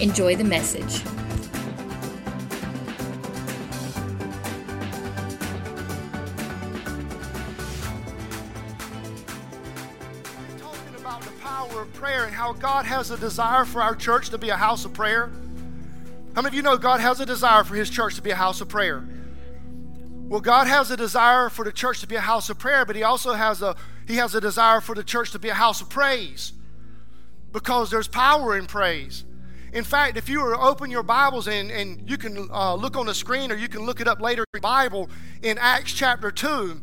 Enjoy the message. talking about the power of prayer and how God has a desire for our church to be a house of prayer. How many of you know God has a desire for His church to be a house of prayer? Well, God has a desire for the church to be a house of prayer, but He also has a He has a desire for the church to be a house of praise because there's power in praise. In fact, if you were to open your Bibles and, and you can uh, look on the screen or you can look it up later in Bible in Acts chapter 2,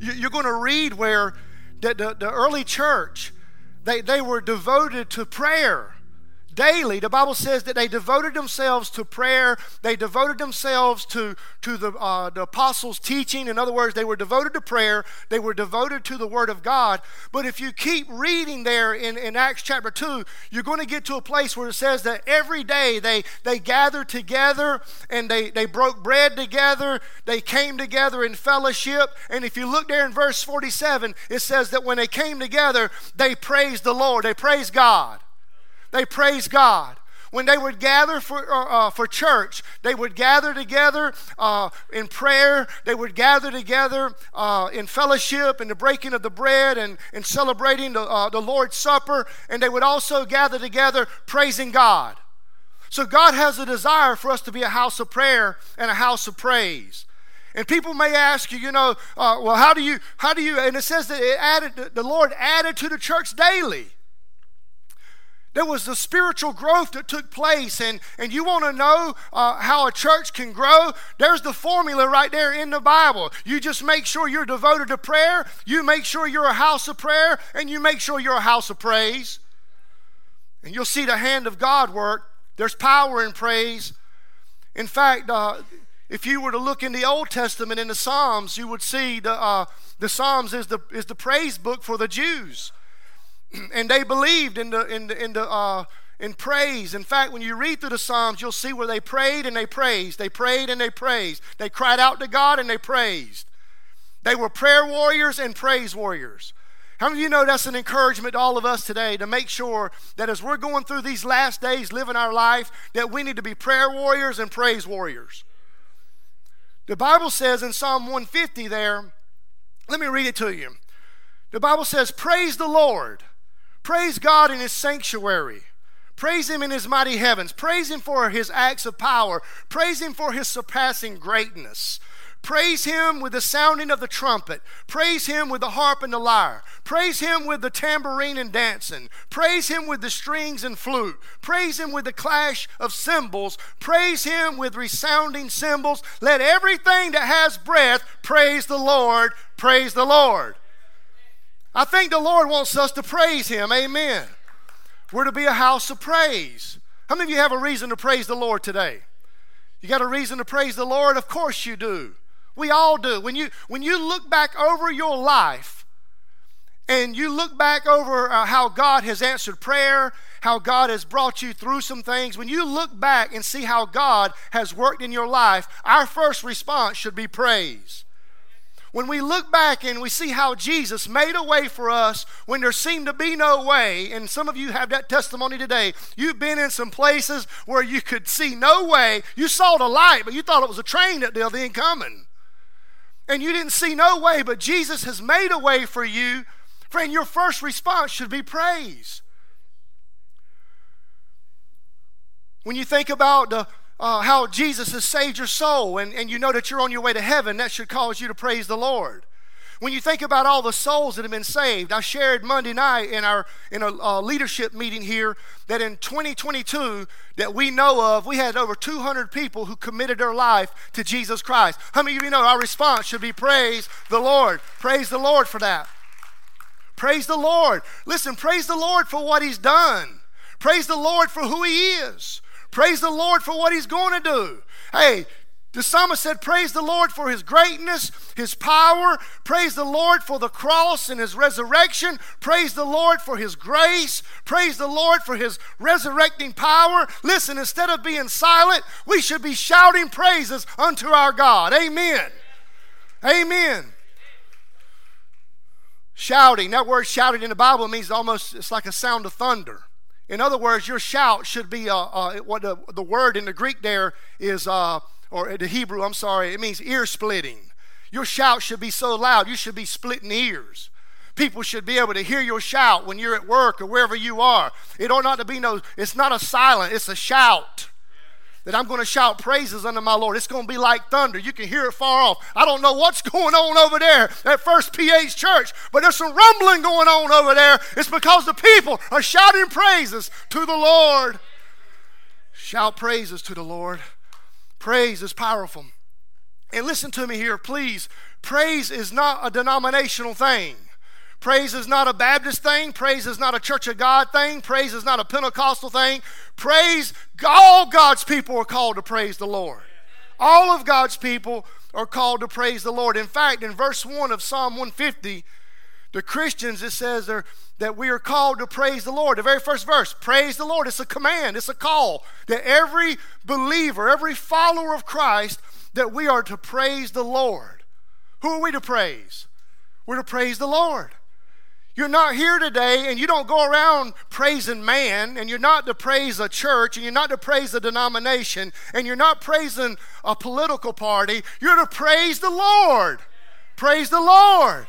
you, you're going to read where the, the, the early church, they, they were devoted to prayer daily the bible says that they devoted themselves to prayer. They devoted themselves to, to the, uh, the apostles teaching. In other words they were devoted to prayer. They were devoted to the word of god. But if you keep reading there in, in acts chapter 2 you're going to get to a place where it says that every day they, they gathered together and they, they broke bread together. They came together in fellowship. And if you look there in verse 47 it says that when they came together they praised the lord. They praised god they praised God. When they would gather for, uh, uh, for church, they would gather together uh, in prayer. They would gather together uh, in fellowship and the breaking of the bread and, and celebrating the, uh, the Lord's Supper. And they would also gather together praising God. So God has a desire for us to be a house of prayer and a house of praise. And people may ask you, you know, uh, well, how do you, how do you, and it says that it added, the Lord added to the church daily. There was the spiritual growth that took place, and, and you want to know uh, how a church can grow? There's the formula right there in the Bible. You just make sure you're devoted to prayer, you make sure you're a house of prayer, and you make sure you're a house of praise. And you'll see the hand of God work. There's power in praise. In fact, uh, if you were to look in the Old Testament in the Psalms, you would see the, uh, the Psalms is the, is the praise book for the Jews. and they believed in the in the in the uh, in praise. In fact, when you read through the Psalms, you'll see where they prayed and they praised. They prayed and they praised. They cried out to God and they praised. They were prayer warriors and praise warriors. How many of you know that's an encouragement to all of us today to make sure that as we're going through these last days living our life, that we need to be prayer warriors and praise warriors? The Bible says in Psalm 150 there, let me read it to you. The Bible says, Praise the Lord Praise God in His sanctuary. Praise Him in His mighty heavens. Praise Him for His acts of power. Praise Him for His surpassing greatness. Praise Him with the sounding of the trumpet. Praise Him with the harp and the lyre. Praise Him with the tambourine and dancing. Praise Him with the strings and flute. Praise Him with the clash of cymbals. Praise Him with resounding cymbals. Let everything that has breath praise the Lord. Praise the Lord. I think the Lord wants us to praise Him. Amen. We're to be a house of praise. How many of you have a reason to praise the Lord today? You got a reason to praise the Lord? Of course you do. We all do. When you when you look back over your life and you look back over uh, how God has answered prayer, how God has brought you through some things, when you look back and see how God has worked in your life, our first response should be praise when we look back and we see how Jesus made a way for us when there seemed to be no way, and some of you have that testimony today, you've been in some places where you could see no way. You saw the light, but you thought it was a train that the other coming. And you didn't see no way, but Jesus has made a way for you. Friend, your first response should be praise. When you think about the uh, how Jesus has saved your soul and, and you know that you're on your way to heaven, that should cause you to praise the Lord. When you think about all the souls that have been saved, I shared Monday night in our in a uh, leadership meeting here that in 2022 that we know of, we had over 200 people who committed their life to Jesus Christ. How many of you know our response should be praise the Lord? Praise the Lord for that. Praise the Lord. Listen, praise the Lord for what He's done. Praise the Lord for who He is. Praise the Lord for what He's going to do. Hey, the psalmist said, Praise the Lord for his greatness, his power. Praise the Lord for the cross and his resurrection. Praise the Lord for his grace. Praise the Lord for his resurrecting power. Listen, instead of being silent, we should be shouting praises unto our God. Amen. Amen. Shouting, that word shouting in the Bible means almost, it's like a sound of thunder. In other words, your shout should be, uh, uh, what the, the word in the Greek there is, uh, or the Hebrew, I'm sorry, it means ear splitting. Your shout should be so loud, you should be splitting ears. People should be able to hear your shout when you're at work or wherever you are. It ought not to be no, it's not a silent, it's a shout. That I'm going to shout praises unto my Lord. It's going to be like thunder. You can hear it far off. I don't know what's going on over there at First PH Church, but there's some rumbling going on over there. It's because the people are shouting praises to the Lord. Shout praises to the Lord. Praise is powerful. And listen to me here, please. Praise is not a denominational thing. Praise is not a Baptist thing. Praise is not a Church of God thing. Praise is not a Pentecostal thing. Praise, all God's people are called to praise the Lord. All of God's people are called to praise the Lord. In fact, in verse 1 of Psalm 150, the Christians, it says that we are called to praise the Lord. The very first verse, praise the Lord. It's a command, it's a call that every believer, every follower of Christ, that we are to praise the Lord. Who are we to praise? We're to praise the Lord. You're not here today and you don't go around praising man, and you're not to praise a church, and you're not to praise a denomination, and you're not praising a political party. You're to praise the Lord. Praise the Lord.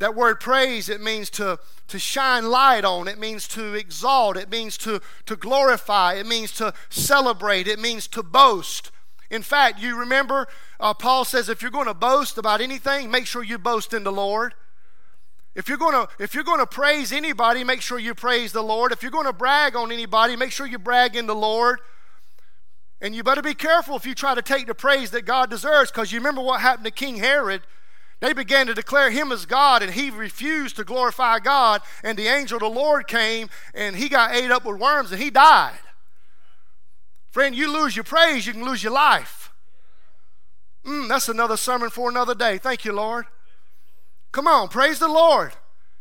That word praise, it means to, to shine light on, it means to exalt, it means to, to glorify, it means to celebrate, it means to boast. In fact, you remember uh, Paul says if you're going to boast about anything, make sure you boast in the Lord. If you're going to if you're going to praise anybody, make sure you praise the Lord. If you're going to brag on anybody, make sure you brag in the Lord. And you better be careful if you try to take the praise that God deserves because you remember what happened to King Herod they began to declare him as God, and he refused to glorify God. And the angel of the Lord came, and he got ate up with worms, and he died. Friend, you lose your praise, you can lose your life. Mm, that's another sermon for another day. Thank you, Lord. Come on, praise the Lord.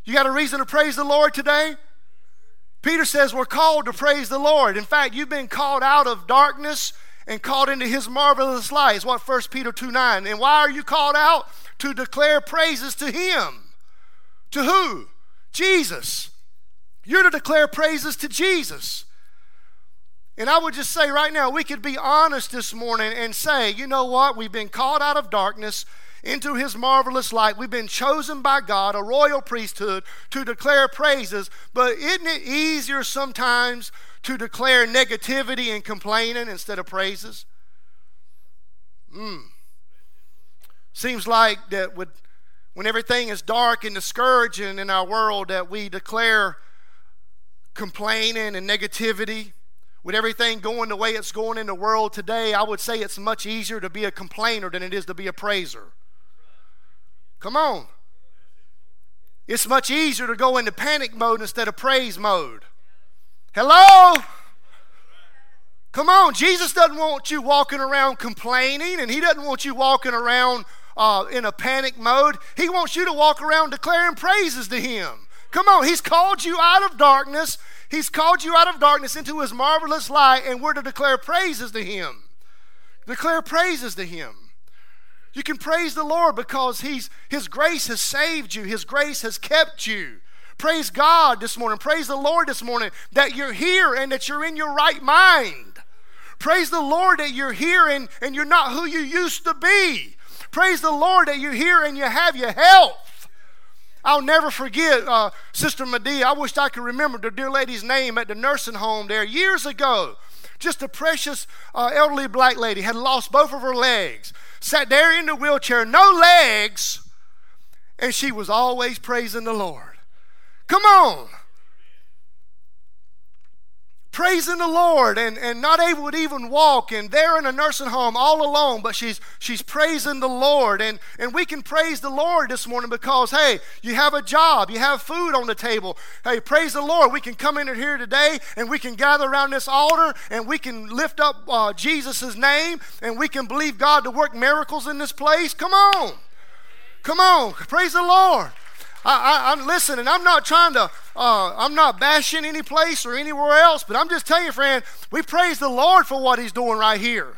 You got a reason to praise the Lord today? Peter says we're called to praise the Lord. In fact, you've been called out of darkness and called into his marvelous light. Is what 1 Peter 2 9. And why are you called out? to declare praises to Him. To who? Jesus. You're to declare praises to Jesus. And I would just say right now, we could be honest this morning and say, you know what? We've been called out of darkness into his marvelous light. We've been chosen by God, a royal priesthood, to declare praises. But isn't it easier sometimes to declare negativity and complaining instead of praises? Hmm. Seems like that with, when everything is dark and discouraging in our world, that we declare complaining and negativity. With everything going the way it's going in the world today, I would say it's much easier to be a complainer than it is to be a praiser. Come on. It's much easier to go into panic mode instead of praise mode. Hello? Come on. Jesus doesn't want you walking around complaining, and He doesn't want you walking around uh, in a panic mode. He wants you to walk around declaring praises to Him. Come on, He's called you out of darkness. He's called you out of darkness into His marvelous light, and we're to declare praises to Him. Declare praises to Him. You can praise the Lord because he's, His grace has saved you, His grace has kept you. Praise God this morning. Praise the Lord this morning that you're here and that you're in your right mind. Praise the Lord that you're here and, and you're not who you used to be. Praise the Lord that you're here and you have your health. I'll never forget uh, Sister Medea. I wish I could remember the dear lady's name at the nursing home there years ago. Just a precious uh, elderly black lady had lost both of her legs, sat there in the wheelchair, no legs, and she was always praising the Lord. Come on. Praising the Lord and, and not able to even walk and there in a nursing home all alone, but she's she's praising the Lord. And, and we can praise the Lord this morning because, hey, you have a job, you have food on the table. Hey, praise the Lord. We can come in here today and we can gather around this altar and we can lift up uh, Jesus' name and we can believe God to work miracles in this place. Come on. Come on. Praise the Lord. I, am listening. I'm not trying to. Uh, I'm not bashing any place or anywhere else, but I'm just telling you, friend. We praise the Lord for what He's doing right here.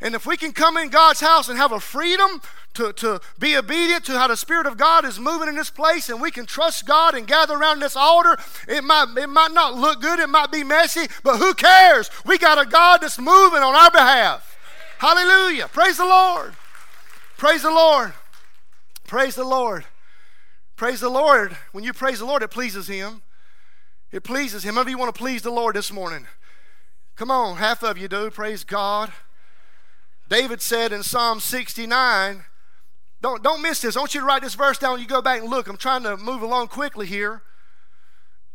And if we can come in God's house and have a freedom to, to be obedient to how the Spirit of God is moving in this place, and we can trust God and gather around this altar, it might, it might not look good, it might be messy, but who cares? We got a God that's moving on our behalf. Hallelujah. Praise the Lord. Praise the Lord. Praise the Lord. Praise the Lord. When you praise the Lord, it pleases Him. It pleases Him. How many of you want to please the Lord this morning? Come on, half of you do. Praise God. David said in Psalm 69, don't, don't miss this. I want you to write this verse down. You go back and look. I'm trying to move along quickly here.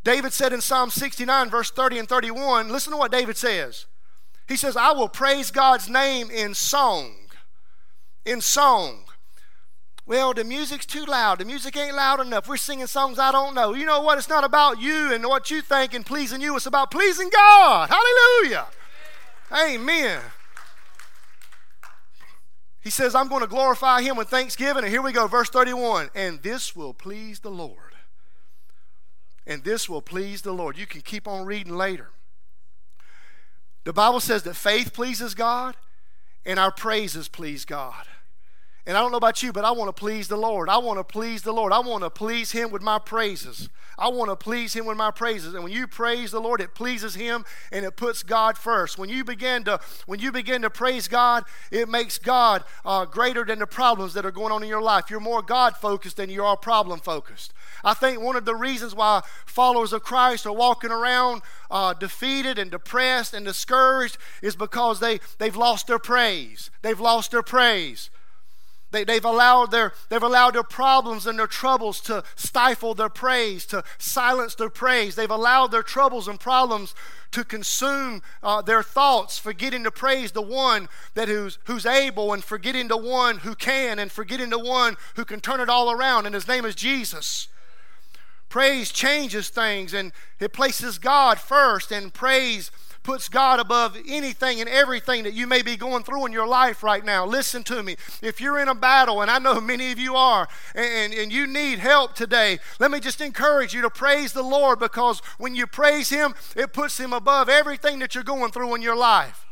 David said in Psalm 69, verse 30 and 31, listen to what David says. He says, I will praise God's name in song. In song. Well, the music's too loud. The music ain't loud enough. We're singing songs I don't know. You know what? It's not about you and what you think and pleasing you. It's about pleasing God. Hallelujah. Amen. He says, I'm going to glorify him with thanksgiving. And here we go, verse 31. And this will please the Lord. And this will please the Lord. You can keep on reading later. The Bible says that faith pleases God and our praises please God. And I don't know about you, but I want to please the Lord. I want to please the Lord. I want to please Him with my praises. I want to please Him with my praises. And when you praise the Lord, it pleases Him and it puts God first. When you begin to when you begin to praise God, it makes God uh, greater than the problems that are going on in your life. You're more God focused than you are problem focused. I think one of the reasons why followers of Christ are walking around uh, defeated and depressed and discouraged is because they they've lost their praise. They've lost their praise. They, they've, allowed their, they've allowed their problems and their troubles to stifle their praise, to silence their praise. They've allowed their troubles and problems to consume uh, their thoughts, forgetting to praise the one that who's, who's able and forgetting the one who can and forgetting the one who can turn it all around, and his name is Jesus. Praise changes things and it places God first, and praise puts God above anything and everything that you may be going through in your life right now. Listen to me. If you're in a battle, and I know many of you are, and, and you need help today, let me just encourage you to praise the Lord because when you praise Him, it puts Him above everything that you're going through in your life.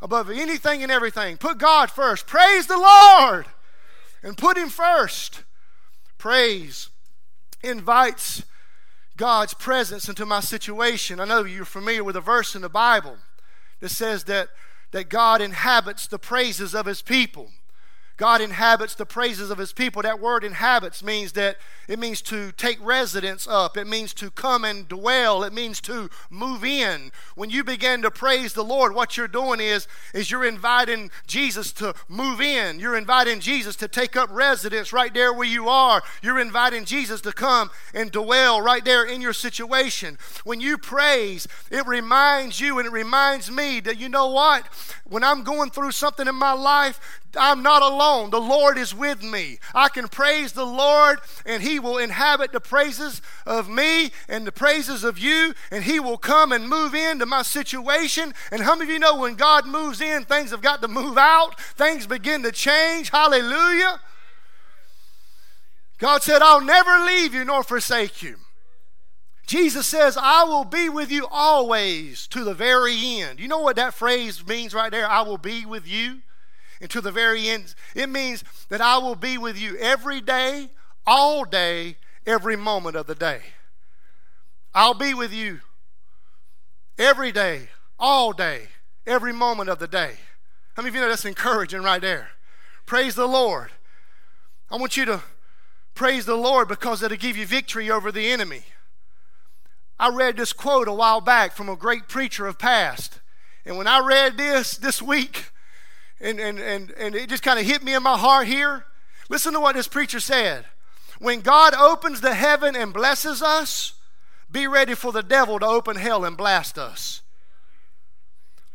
Above anything and everything. Put God first. Praise the Lord and put Him first. Praise invites God's presence into my situation. I know you're familiar with a verse in the Bible that says that, that God inhabits the praises of his people. God inhabits the praises of his people. That word inhabits means that it means to take residence up. It means to come and dwell. It means to move in. When you begin to praise the Lord, what you're doing is, is you're inviting Jesus to move in. You're inviting Jesus to take up residence right there where you are. You're inviting Jesus to come and dwell right there in your situation. When you praise, it reminds you and it reminds me that you know what? When I'm going through something in my life, I'm not alone. The Lord is with me. I can praise the Lord, and He will inhabit the praises of me and the praises of you, and He will come and move into my situation. And how many of you know when God moves in, things have got to move out? Things begin to change. Hallelujah. God said, I'll never leave you nor forsake you. Jesus says, I will be with you always to the very end. You know what that phrase means right there? I will be with you to the very end. It means that I will be with you every day, all day, every moment of the day. I'll be with you every day, all day, every moment of the day. How many of you know that's encouraging right there? Praise the Lord. I want you to praise the Lord because it'll give you victory over the enemy. I read this quote a while back from a great preacher of past. And when I read this this week, and, and, and, and it just kind of hit me in my heart here. Listen to what this preacher said. When God opens the heaven and blesses us, be ready for the devil to open hell and blast us.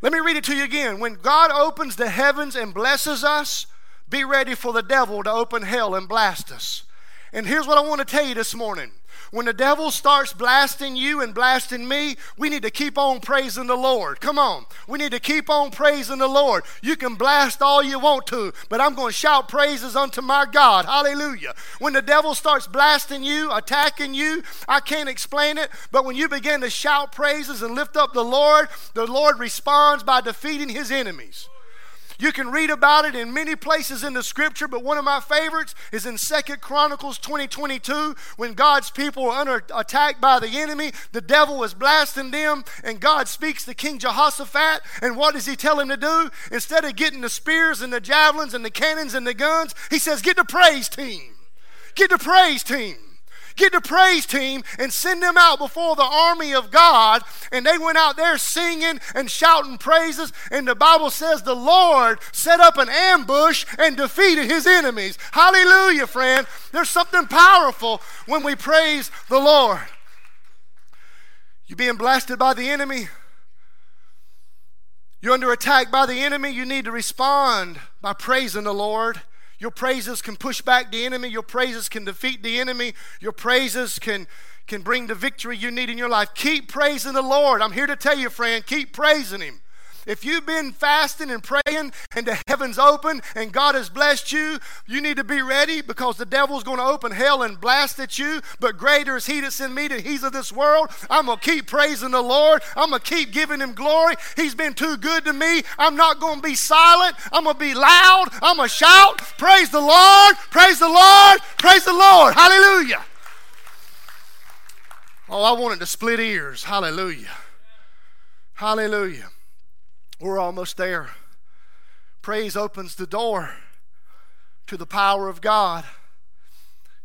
Let me read it to you again. When God opens the heavens and blesses us, be ready for the devil to open hell and blast us. And here's what I want to tell you this morning when the devil starts blasting you and blasting me, we need to keep on praising the Lord. Come on. We need to keep on praising the Lord. You can blast all you want to, but I'm going to shout praises unto my God. Hallelujah. When the devil starts blasting you, attacking you, I can't explain it, but when you begin to shout praises and lift up the Lord, the Lord responds by defeating his enemies. You can read about it in many places in the scripture, but one of my favorites is in Second Chronicles 2022 when God's people were under attack by the enemy. The devil was blasting them, and God speaks to King Jehoshaphat. And what does he tell him to do? Instead of getting the spears and the javelins and the cannons and the guns, he says, Get the praise team. Get the praise team get the praise team and send them out before the army of God. And they went out there singing and shouting praises. And the Bible says the Lord set up an ambush and defeated his enemies. Hallelujah, friend. There's something powerful when we praise the Lord. You're being blasted by the enemy? You're under attack by the enemy? You need to respond by praising the Lord. Your praises can push back the enemy. Your praises can defeat the enemy. Your praises can, can bring the victory you need in your life. Keep praising the Lord. I'm here to tell you, friend, keep praising Him. If you've been fasting and praying and the heavens open and God has blessed you, you need to be ready because the devil's going to open hell and blast at you. But greater is he that's in me than he's of this world. I'm going to keep praising the Lord. I'm going to keep giving him glory. He's been too good to me. I'm not going to be silent. I'm going to be loud. I'm going to shout. Praise the Lord. Praise the Lord. Praise the Lord. Hallelujah. Oh, I wanted to split ears. Hallelujah. Hallelujah. We're almost there. Praise opens the door to the power of God.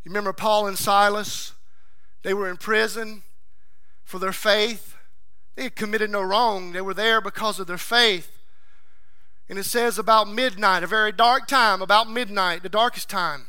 You remember Paul and Silas? They were in prison for their faith. They had committed no wrong. They were there because of their faith. And it says about midnight, a very dark time, about midnight, the darkest time,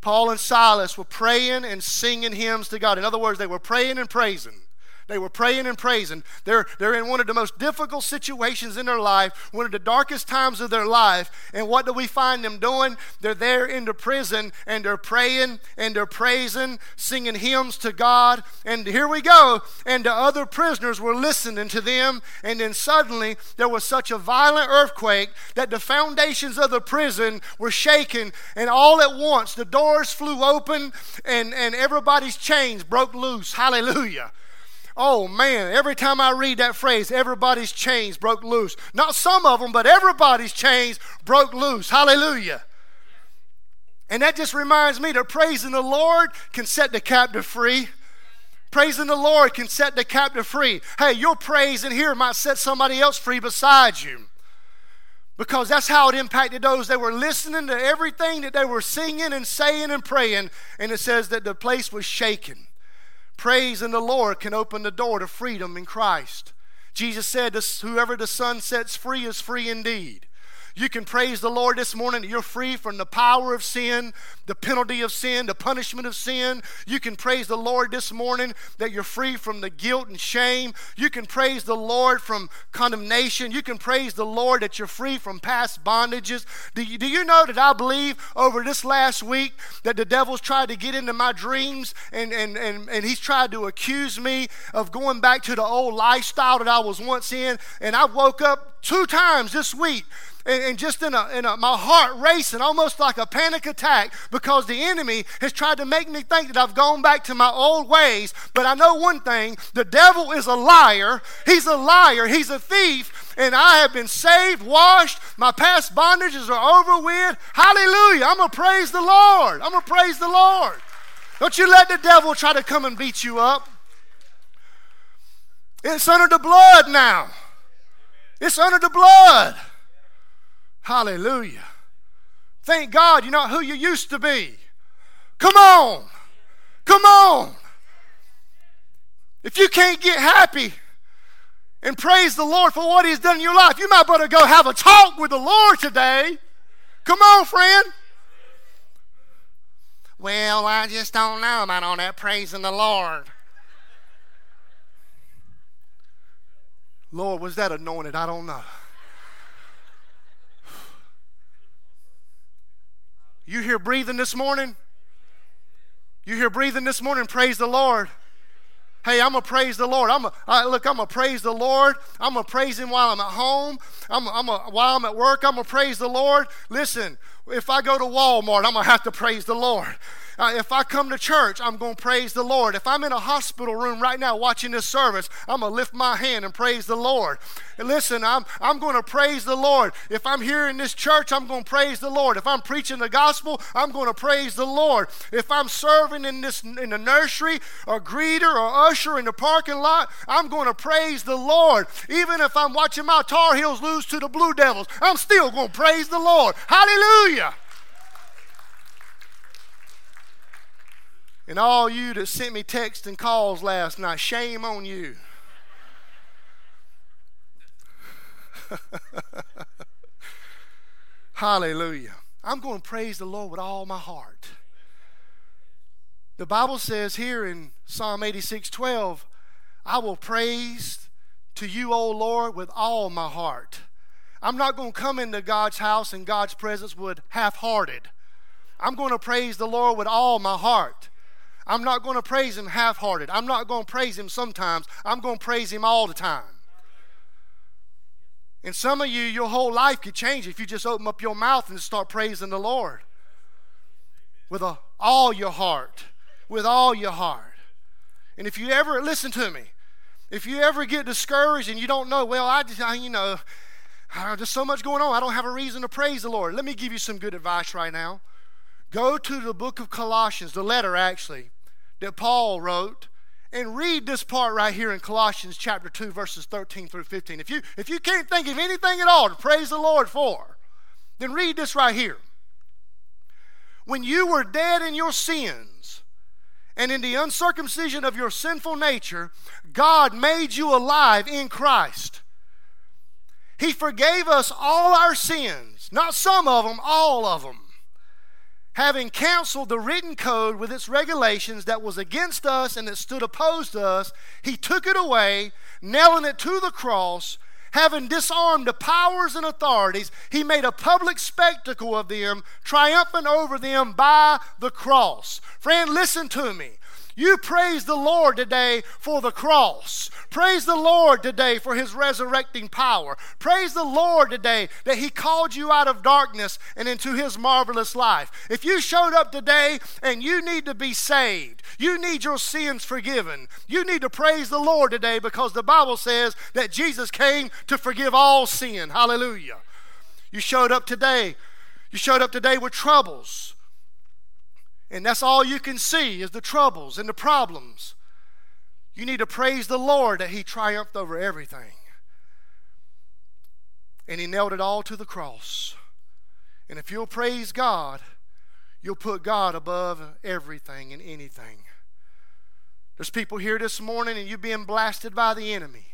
Paul and Silas were praying and singing hymns to God. In other words, they were praying and praising. They were praying and praising. They're, they're in one of the most difficult situations in their life, one of the darkest times of their life. And what do we find them doing? They're there in the prison and they're praying and they're praising, singing hymns to God. And here we go. And the other prisoners were listening to them. And then suddenly there was such a violent earthquake that the foundations of the prison were shaken. And all at once the doors flew open and, and everybody's chains broke loose. Hallelujah. Oh man, every time I read that phrase, everybody's chains broke loose. Not some of them, but everybody's chains broke loose. Hallelujah. And that just reminds me that praising the Lord can set the captive free. Praising the Lord can set the captive free. Hey, your praise in here might set somebody else free beside you. Because that's how it impacted those. They were listening to everything that they were singing and saying and praying. And it says that the place was shaken. Praise in the Lord can open the door to freedom in Christ. Jesus said, Whoever the Son sets free is free indeed. You can praise the Lord this morning you're free from the power of sin, the penalty of sin, the punishment of sin. You can praise the Lord this morning that you're free from the guilt and shame. You can praise the Lord from condemnation. You can praise the Lord that you're free from past bondages. Do you, do you know that I believe over this last week that the devil's tried to get into my dreams and, and, and, and he's tried to accuse me of going back to the old lifestyle that I was once in? And I woke up two times this week and, and just in, a, in a, my heart racing, almost like a panic attack, because the enemy has tried to make me think that I've gone back to my old ways. But I know one thing the devil is a liar, he's a liar, he's a thief, and I have been saved, washed, my past bondages are over with. Hallelujah. I'm going to praise the Lord. I'm going to praise the Lord. Don't you let the devil try to come and beat you up. It's under the blood now. It's under the blood. Hallelujah. Thank God you're not who you used to be. Come on. Come on. If you can't get happy and praise the Lord for what He's done in your life, you might better go have a talk with the Lord today. Come on, friend. Well, I just don't know about all that praising the Lord. Lord, was that anointed? I don't know. You hear breathing this morning? You hear breathing this morning? Praise the Lord. Hey, I'm gonna praise the Lord. I'm a, look. I'm gonna praise the Lord. I'm gonna praise Him while I'm at home. I'm, I'm a, while I'm at work. I'm gonna praise the Lord. Listen, if I go to Walmart, I'm gonna have to praise the Lord. Uh, if I come to church, I'm going to praise the Lord. If I'm in a hospital room right now watching this service, I'm going to lift my hand and praise the Lord. And listen, I'm, I'm going to praise the Lord. If I'm here in this church, I'm going to praise the Lord. If I'm preaching the gospel, I'm going to praise the Lord. If I'm serving in this in the nursery or greeter or usher in the parking lot, I'm going to praise the Lord. Even if I'm watching my Tar Heels lose to the Blue Devils, I'm still going to praise the Lord. Hallelujah. And all you that sent me texts and calls last night, shame on you. Hallelujah. I'm going to praise the Lord with all my heart. The Bible says here in Psalm 86 12, I will praise to you, O Lord, with all my heart. I'm not going to come into God's house and God's presence with half hearted. I'm going to praise the Lord with all my heart. I'm not going to praise Him half hearted. I'm not going to praise Him sometimes. I'm going to praise Him all the time. And some of you, your whole life could change if you just open up your mouth and start praising the Lord with a, all your heart. With all your heart. And if you ever, listen to me, if you ever get discouraged and you don't know, well, I just, I, you know, Ah, there's so much going on, I don't have a reason to praise the Lord. Let me give you some good advice right now. Go to the book of Colossians, the letter actually, that Paul wrote, and read this part right here in Colossians chapter 2, verses 13 through 15. If you, if you can't think of anything at all to praise the Lord for, then read this right here. When you were dead in your sins and in the uncircumcision of your sinful nature, God made you alive in Christ. He forgave us all our sins, not some of them, all of them having canceled the written code with its regulations that was against us and that stood opposed to us, he took it away, nailing it to the cross. Having disarmed the powers and authorities, he made a public spectacle of them, triumphant over them by the cross. Friend, listen to me. You praise the Lord today for the cross. Praise the Lord today for his resurrecting power. Praise the Lord today that he called you out of darkness and into his marvelous life. If you showed up today and you need to be saved, you need your sins forgiven, you need to praise the Lord today because the Bible says that Jesus came to forgive all sin. Hallelujah. You showed up today. You showed up today with troubles. And that's all you can see is the troubles and the problems. You need to praise the Lord that He triumphed over everything. And He nailed it all to the cross. And if you'll praise God, you'll put God above everything and anything. There's people here this morning and you're being blasted by the enemy.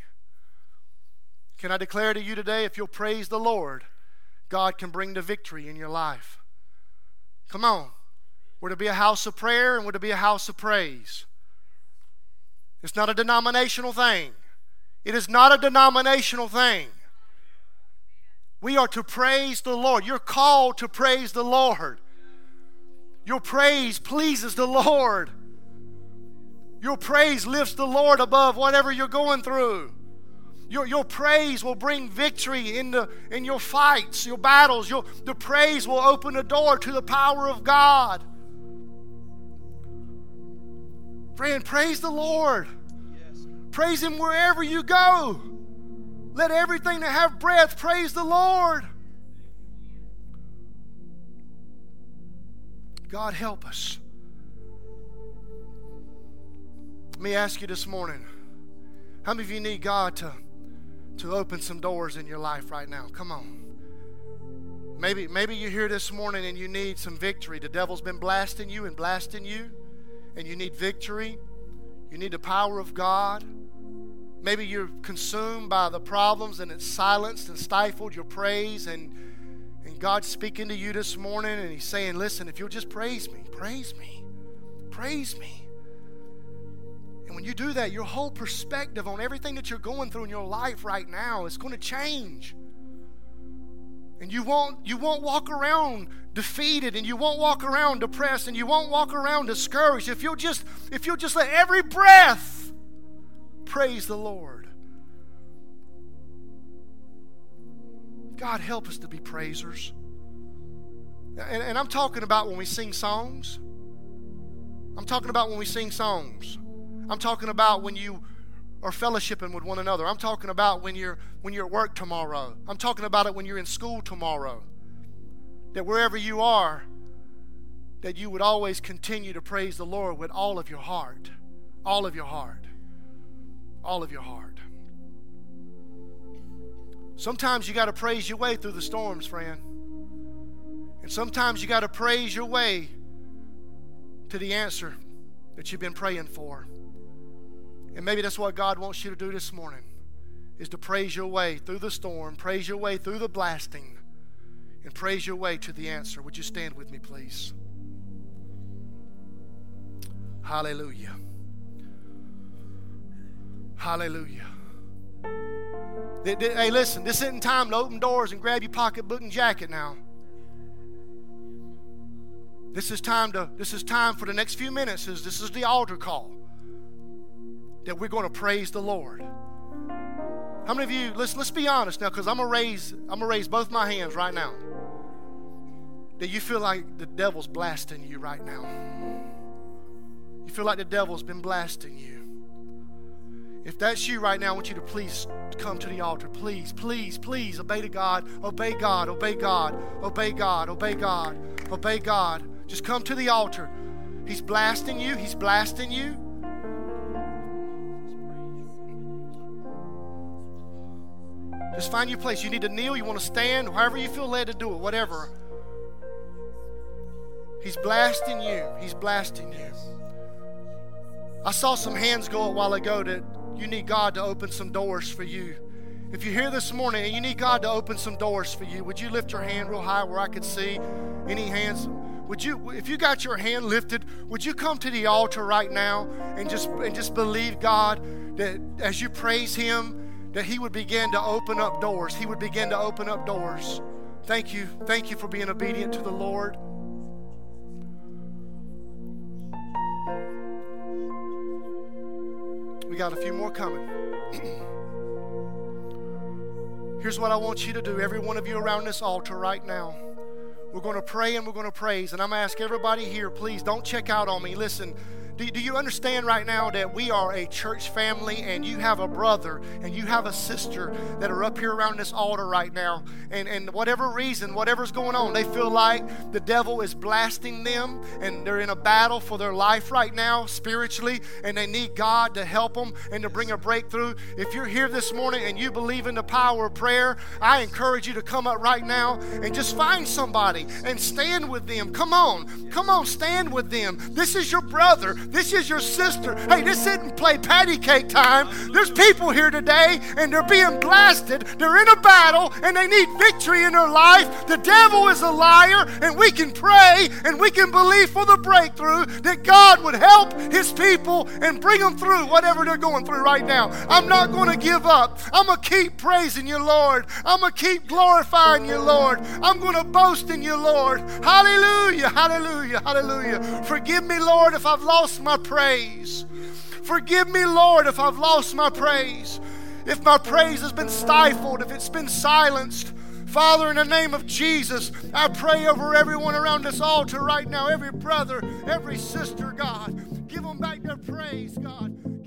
Can I declare to you today, if you'll praise the Lord, God can bring the victory in your life. Come on. We're to be a house of prayer and we're to be a house of praise. It's not a denominational thing. It is not a denominational thing. We are to praise the Lord. You're called to praise the Lord. Your praise pleases the Lord. Your praise lifts the Lord above whatever you're going through. Your, your praise will bring victory in, the, in your fights, your battles. Your, the praise will open a door to the power of God. Friend, praise the Lord. Yes. Praise Him wherever you go. Let everything that have breath praise the Lord. God, help us. Let me ask you this morning how many of you need God to, to open some doors in your life right now? Come on. Maybe, maybe you're here this morning and you need some victory. The devil's been blasting you and blasting you and you need victory, you need the power of God. Maybe you're consumed by the problems and it's silenced and stifled your praise and and God's speaking to you this morning and he's saying, "Listen, if you'll just praise me, praise me. Praise me." And when you do that, your whole perspective on everything that you're going through in your life right now is going to change. And you won't you won't walk around defeated and you won't walk around depressed and you won't walk around discouraged if you'll just if you'll just let every breath praise the Lord. God help us to be praisers. And, and I'm talking about when we sing songs. I'm talking about when we sing songs. I'm talking about when you are fellowshipping with one another. I'm talking about when you're when you're at work tomorrow. I'm talking about it when you're in school tomorrow. That wherever you are, that you would always continue to praise the Lord with all of your heart. All of your heart. All of your heart. Sometimes you got to praise your way through the storms, friend. And sometimes you got to praise your way to the answer that you've been praying for. And maybe that's what God wants you to do this morning is to praise your way through the storm, praise your way through the blasting, and praise your way to the answer. Would you stand with me, please? Hallelujah. Hallelujah. Hey, listen, this isn't time to open doors and grab your pocketbook and jacket now. This is time to this is time for the next few minutes. This is the altar call. That we're going to praise the Lord. How many of you let's let's be honest now, because I'm gonna raise I'm gonna raise both my hands right now. That you feel like the devil's blasting you right now. You feel like the devil's been blasting you. If that's you right now, I want you to please come to the altar. Please, please, please obey to God. Obey God. Obey God. Obey God. Obey God. Obey God. Just come to the altar. He's blasting you. He's blasting you. Just find your place. You need to kneel. You want to stand. However you feel led to do it. Whatever. He's blasting you. He's blasting you. I saw some hands go a while ago that you need God to open some doors for you. If you're here this morning and you need God to open some doors for you, would you lift your hand real high where I could see any hands? Would you, if you got your hand lifted, would you come to the altar right now and just and just believe God that as you praise Him, that He would begin to open up doors. He would begin to open up doors. Thank you. Thank you for being obedient to the Lord. We got a few more coming. Here's what I want you to do, every one of you around this altar right now. We're going to pray and we're going to praise. And I'm going to ask everybody here, please don't check out on me. Listen, do, do you understand right now that we are a church family and you have a brother and you have a sister that are up here around this altar right now? And, and whatever reason, whatever's going on, they feel like the devil is blasting them and they're in a battle for their life right now spiritually and they need God to help them and to bring a breakthrough. If you're here this morning and you believe in the power of prayer, I encourage you to come up right now and just find somebody and stand with them. Come on, come on, stand with them. This is your brother. This is your sister. Hey, this isn't play patty cake time. There's people here today and they're being blasted. They're in a battle and they need victory in their life. The devil is a liar and we can pray and we can believe for the breakthrough that God would help his people and bring them through whatever they're going through right now. I'm not going to give up. I'm going to keep praising you, Lord. I'm going to keep glorifying you, Lord. I'm going to boast in you, Lord. Hallelujah, hallelujah, hallelujah. Forgive me, Lord, if I've my praise. Forgive me, Lord, if I've lost my praise. If my praise has been stifled, if it's been silenced. Father, in the name of Jesus, I pray over everyone around this altar right now, every brother, every sister, God. Give them back their praise, God.